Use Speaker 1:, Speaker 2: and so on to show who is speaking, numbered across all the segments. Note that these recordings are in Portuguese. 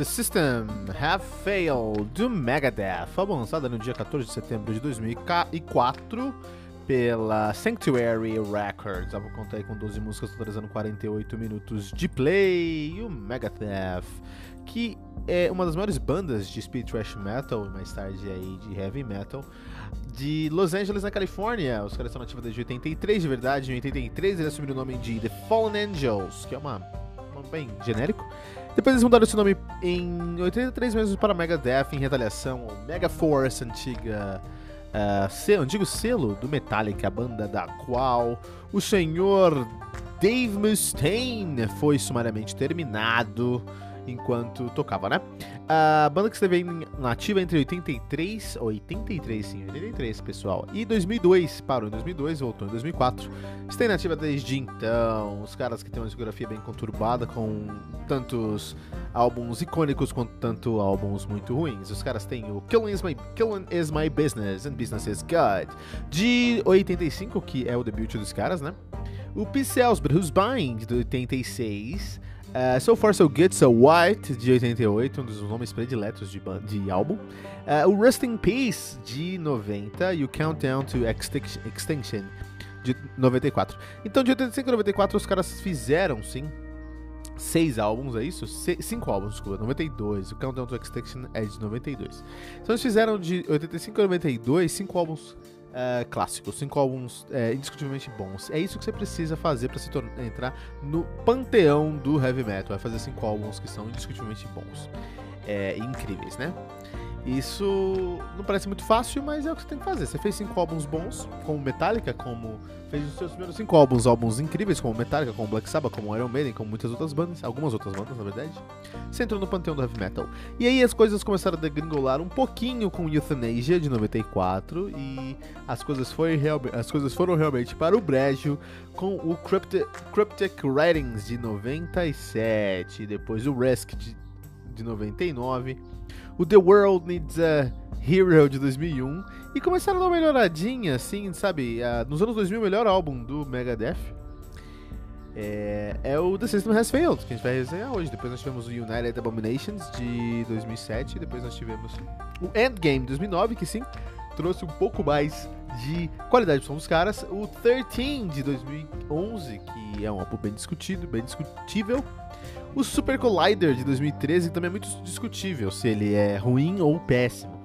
Speaker 1: The System Have Failed do Megadeth, álbum lançado no dia 14 de setembro de 2004 pela Sanctuary Records. álbum conta aí com 12 músicas, totalizando 48 minutos de play. E o Megadeth, que é uma das maiores bandas de speed thrash metal, mais tarde aí de heavy metal, de Los Angeles, na Califórnia. Os caras estão nativos desde 83, de verdade. Em 83 eles assumiram o nome de The Fallen Angels, que é uma bem genérico. Depois eles mudaram esse nome em 83 meses para Megadeth em retaliação ao Megaforce, antiga, uh, selo, antigo selo do Metallica, a banda da qual o senhor Dave Mustaine foi sumariamente terminado enquanto tocava, né? A banda que esteve nativa entre 83, 83 sim, 83 pessoal, e 2002, parou em 2002, voltou em 2004. Está inativa desde então, os caras que têm uma discografia bem conturbada, com tantos álbuns icônicos quanto tanto álbuns muito ruins. Os caras têm o Killing is My, Killing is my Business and Business is God, de 85, que é o debut dos caras, né? O Pixels, Who's Buying, de 86, Uh, so Far So Good, So White, de 88, um dos nomes prediletos de, de álbum. Uh, o Rust in Peace, de 90, e o Countdown to Extinction, de 94. Então, de 85 a 94, os caras fizeram, sim, seis álbuns, é isso? Se cinco álbuns, desculpa, 92. O Countdown to Extinction é de 92. Então, eles fizeram de 85 a 92 cinco álbuns uh, clássicos, cinco álbuns uh, indiscutivelmente bons. É isso que você precisa fazer para se entrar no panteão do heavy metal. É fazer cinco álbuns que são indiscutivelmente bons é, incríveis, né? Isso não parece muito fácil, mas é o que você tem que fazer. Você fez cinco álbuns bons, como Metallica, como fez os seus primeiros cinco álbuns, álbuns incríveis, como Metallica, como Black Sabbath, como Iron Maiden, como muitas outras bandas, algumas outras bandas, na verdade. Você entrou no panteão do heavy metal. E aí as coisas começaram a degringolar um pouquinho com Euthanasia de 94 e as coisas, foi as coisas foram realmente para o brejo com o Cryptic, Cryptic Writings de 97, depois o Risk de, de 99 o The World Needs a Hero de 2001 e começaram a dar uma melhoradinha, assim, sabe? Uh, nos anos 2000, o melhor álbum do Megadeth é, é, o The System Has Failed, que a gente vai resenhar hoje. Depois nós tivemos o United Abominations de 2007, depois nós tivemos o Endgame de 2009, que sim, trouxe um pouco mais de qualidade de som dos caras. O 13 de 2011, que é um álbum bem discutido, bem discutível. O Super Collider de 2013 também é muito discutível se ele é ruim ou péssimo.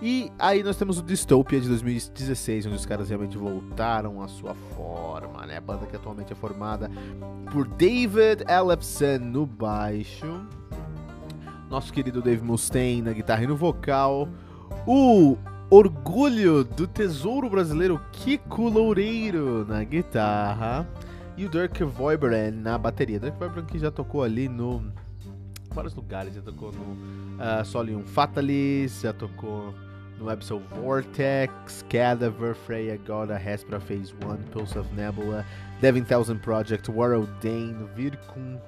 Speaker 1: E aí nós temos o Dystopia de 2016, onde os caras realmente voltaram à sua forma, né? A banda que atualmente é formada por David Ellefson no baixo, nosso querido Dave Mustaine na guitarra e no vocal, o orgulho do tesouro brasileiro Kiko Loureiro na guitarra, e o Dirk Voiberen na bateria. Dirk Voiberen que já tocou ali no. vários lugares, já tocou no uh, Solium Fatalis, já tocou no episode Vortex, Cadaver, Freya, Goda, Hespera Phase 1, Pulse of Nebula, Devin Thousand Project, War Dane, Virkun,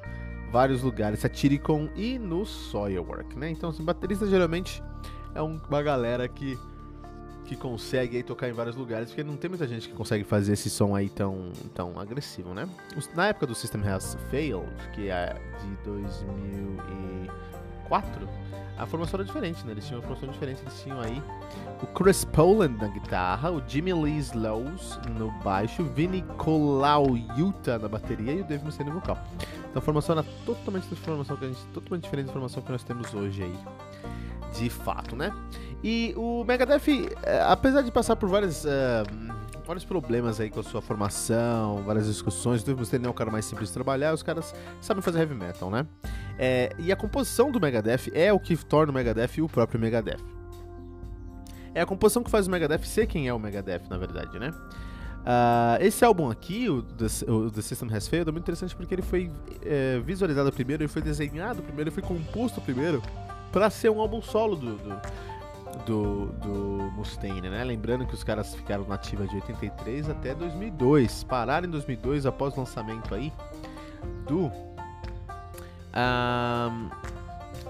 Speaker 1: vários lugares, Satyricon e no Soilwork, né? Então, assim, baterista geralmente é uma galera que que consegue aí tocar em vários lugares, porque não tem muita gente que consegue fazer esse som aí tão, tão agressivo, né? Na época do System Has Failed, que é de 2004, a formação era diferente, né? Eles tinham uma formação diferente, eles tinham aí o Chris Poland na guitarra, o Jimmy Lee Slows no baixo, o Vinny Colauta na bateria e o Dave Mustaine no vocal. Então a formação era totalmente, formação que a gente, totalmente diferente da formação que nós temos hoje aí de fato, né? E o Megadeth, é, apesar de passar por várias, é, vários problemas aí com a sua formação, várias discussões, o Mustaine é um cara mais simples de trabalhar, os caras sabem fazer heavy metal, né? É, e a composição do Megadeth é o que torna o Megadeth o próprio Megadeth. É a composição que faz o Megadeth ser quem é o Megadeth, na verdade, né? Uh, esse álbum aqui, o The, o The, System Has Failed, é muito interessante porque ele foi é, visualizado primeiro, ele foi desenhado primeiro, ele foi composto primeiro para ser um álbum solo do, do, do, do Mustaine, né? Lembrando que os caras ficaram na ativa de 83 até 2002. Pararam em 2002 após o lançamento aí do um,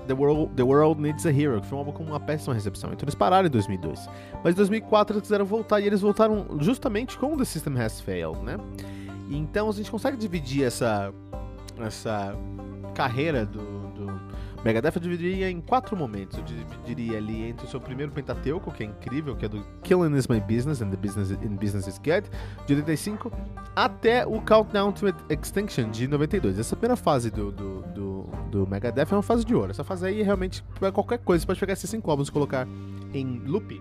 Speaker 1: The, World, The World Needs a Hero, que foi um álbum com uma péssima recepção. Então eles pararam em 2002. Mas em 2004 eles quiseram voltar e eles voltaram justamente com The System Has Failed, né? Então a gente consegue dividir essa, essa carreira do, do Megadeth eu dividiria em quatro momentos. Eu dividiria ali entre o seu primeiro Pentateuco, que é incrível, que é do Killing is My Business and the Business, in Business is Good, de 85, até o Countdown to Extinction, de 92. Essa primeira fase do, do, do, do Megadeth é uma fase de ouro. Essa fase aí realmente, qualquer coisa, você pode pegar esses cinco álbuns e colocar em loop,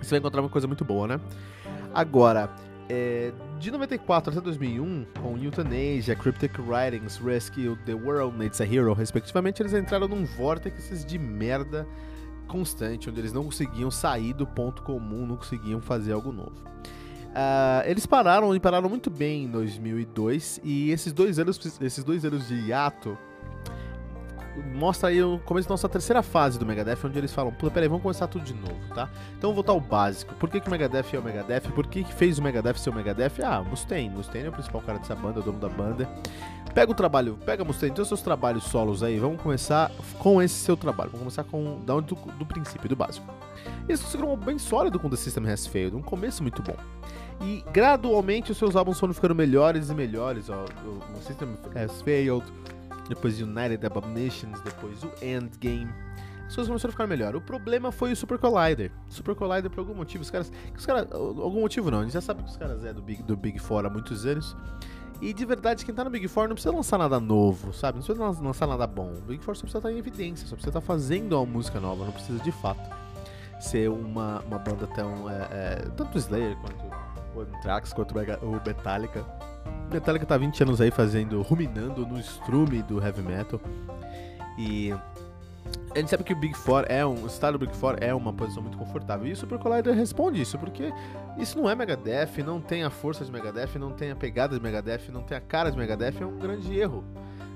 Speaker 1: você vai encontrar uma coisa muito boa, né? Agora, é, de 94 até 2001, com Euthanasia, Cryptic Writings, Rescue, The World Needs a Hero, respectivamente, eles entraram num vórtice de merda constante, onde eles não conseguiam sair do ponto comum, não conseguiam fazer algo novo. Uh, eles pararam e pararam muito bem em 2002 e esses dois anos, esses dois anos de hiato mostra aí o começo da nossa terceira fase do Megadeth, onde eles falam, peraí, vamos começar tudo de novo, tá? Então vamos voltar ao básico. Por que, que o Megadeth é o Megadeth? Por que, que fez o Megadeth ser o Megadeth? Ah, Mustaine. Mustaine é o principal cara dessa banda, é o dono da banda. Pega o trabalho, pega Mustaine, tem os seus trabalhos solos aí, vamos começar com esse seu trabalho. Vamos começar com da onde do, do princípio, do básico. Eles conseguiram um bem sólido com The System Has Failed, um começo muito bom. E gradualmente os seus álbuns foram ficando melhores e melhores, ó. O System Has Failed, depois United Abominations, depois o Endgame. As coisas começaram a ficar melhor. O problema foi o Super Collider. Super Collider, por algum motivo, os caras. Os caras algum motivo não, a gente já sabe que os caras é do Big, do Big Four há muitos anos. E de verdade, quem tá no Big Four não precisa lançar nada novo, sabe? Não precisa lançar nada bom. O Big Four só precisa estar em evidência, só precisa estar fazendo uma música nova, não precisa de fato ser uma, uma banda tão. É, é, tanto Slayer quanto o Anthrax, quanto o Metallica Metallica tá 20 anos aí fazendo, ruminando no estrume do heavy metal. E a gente sabe que o Big Four é um, o estado do Big Four é uma posição muito confortável. E o Super Collider responde isso, porque isso não é Megadeth, não tem a força de Megadeth, não tem a pegada de Megadeth, não tem a cara de Megadeth, é um grande erro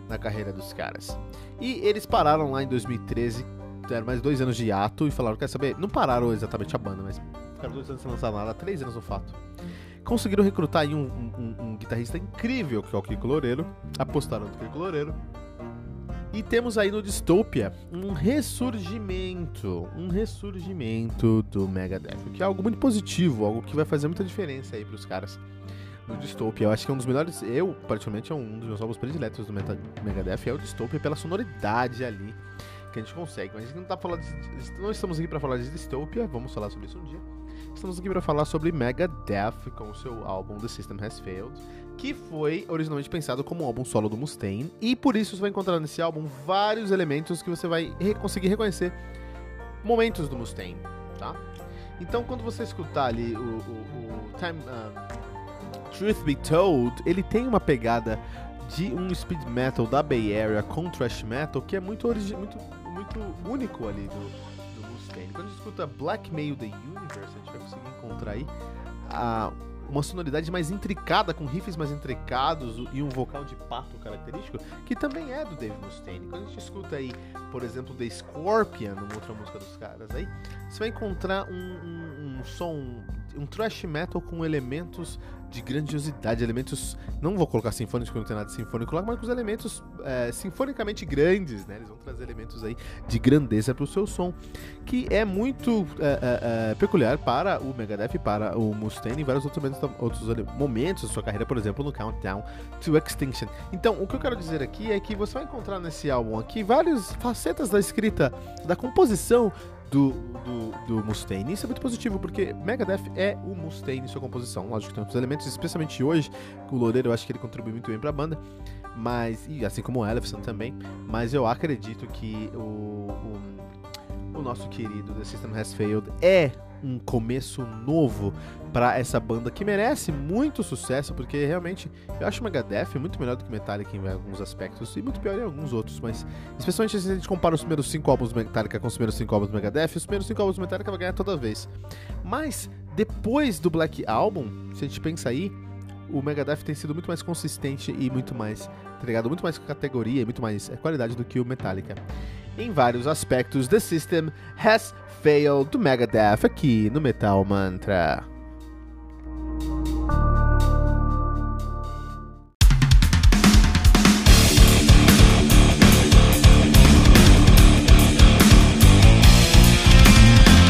Speaker 1: na carreira dos caras. E eles pararam lá em 2013, deram mais dois anos de ato e falaram, quer saber, não pararam exatamente a banda, mas ficaram dois anos sem lançar nada, três anos no fato conseguiram recrutar aí um, um, um, guitarrista incrível, que é o Kiko Loureiro. Apostaram no Kiko Loureiro. E temos aí no Dystopia um ressurgimento, um ressurgimento do Megadeth, que é algo muito positivo, algo que vai fazer muita diferença aí pros caras no Dystopia. Eu acho que é um dos melhores, eu, particularmente, é um dos meus álbuns prediletos do Megadeth, é o Dystopia pela sonoridade ali que a gente consegue. Mas a gente não tá falando de, não estamos aqui para falar de Dystopia, vamos falar sobre isso um dia. Estamos aqui para falar sobre Megadeth com o seu álbum The System Has Failed, que foi originalmente pensado como um álbum solo do Mustaine, e por isso você vai encontrar nesse álbum vários elementos que você vai conseguir reconhecer momentos do Mustaine, tá? Então, quando você escutar ali o, o, o Time, uh, Truth Be Told, ele tem uma pegada de um speed metal da Bay Area com thrash metal que é muito, muito, muito único ali do, quando a gente escuta Blackmail the Universe, a gente vai conseguir encontrar aí a, uma sonoridade mais intricada, com riffs mais intricados e um vocal de pato característico, que também é do Dave Mustaine. Quando a gente escuta aí, por exemplo, The Scorpion, uma outra música dos caras aí, você vai encontrar um, um, um som um thrash metal com elementos de grandiosidade, elementos. Não vou colocar sinfônico, porque não tem nada de sinfônico lá, mas com os elementos é, sinfonicamente grandes, né? Eles vão trazer elementos aí de grandeza para o seu som, que é muito é, é, peculiar para o Megadeth, para o Mustaine e vários outros outros momentos da sua carreira, por exemplo, no Countdown to Extinction. Então, o que eu quero dizer aqui é que você vai encontrar nesse álbum aqui várias facetas da escrita, da composição do, do, do, Mustaine. Isso é muito positivo, porque Megadeth é o Mustaine em sua composição. Lógico que tem outros elementos, especialmente hoje, o Loureiro eu acho que ele contribui muito bem para a banda, mas e assim como o Ellefson também, mas eu acredito que o, o, o nosso querido The System Has Failed é um começo novo para essa banda que merece muito sucesso, porque realmente eu acho o Megadeth muito melhor do que Metallica em alguns aspectos e muito pior em alguns outros, mas especialmente se a gente compara os primeiros cinco álbuns do Metallica com os primeiros cinco álbuns do Megadeth, os primeiros cinco álbuns do Metallica vai ganhar toda vez. Mas depois do Black Album, se a gente pensa aí, o Megadeth tem sido muito mais consistente e muito mais, ligado? Muito mais categoria e muito mais qualidade do que o Metallica. Em vários aspectos, The System has failed do Megadeth aqui no Metal Mantra.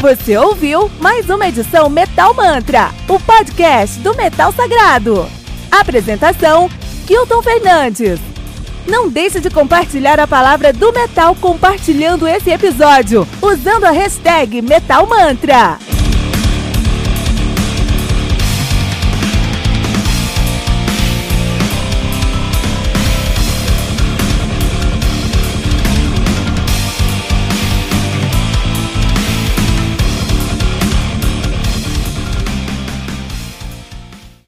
Speaker 2: Você ouviu mais uma edição Metal Mantra, o podcast do Metal Sagrado. Apresentação: Kilton Fernandes. Não deixe de compartilhar a palavra do metal compartilhando esse episódio, usando a hashtag Metal Mantra.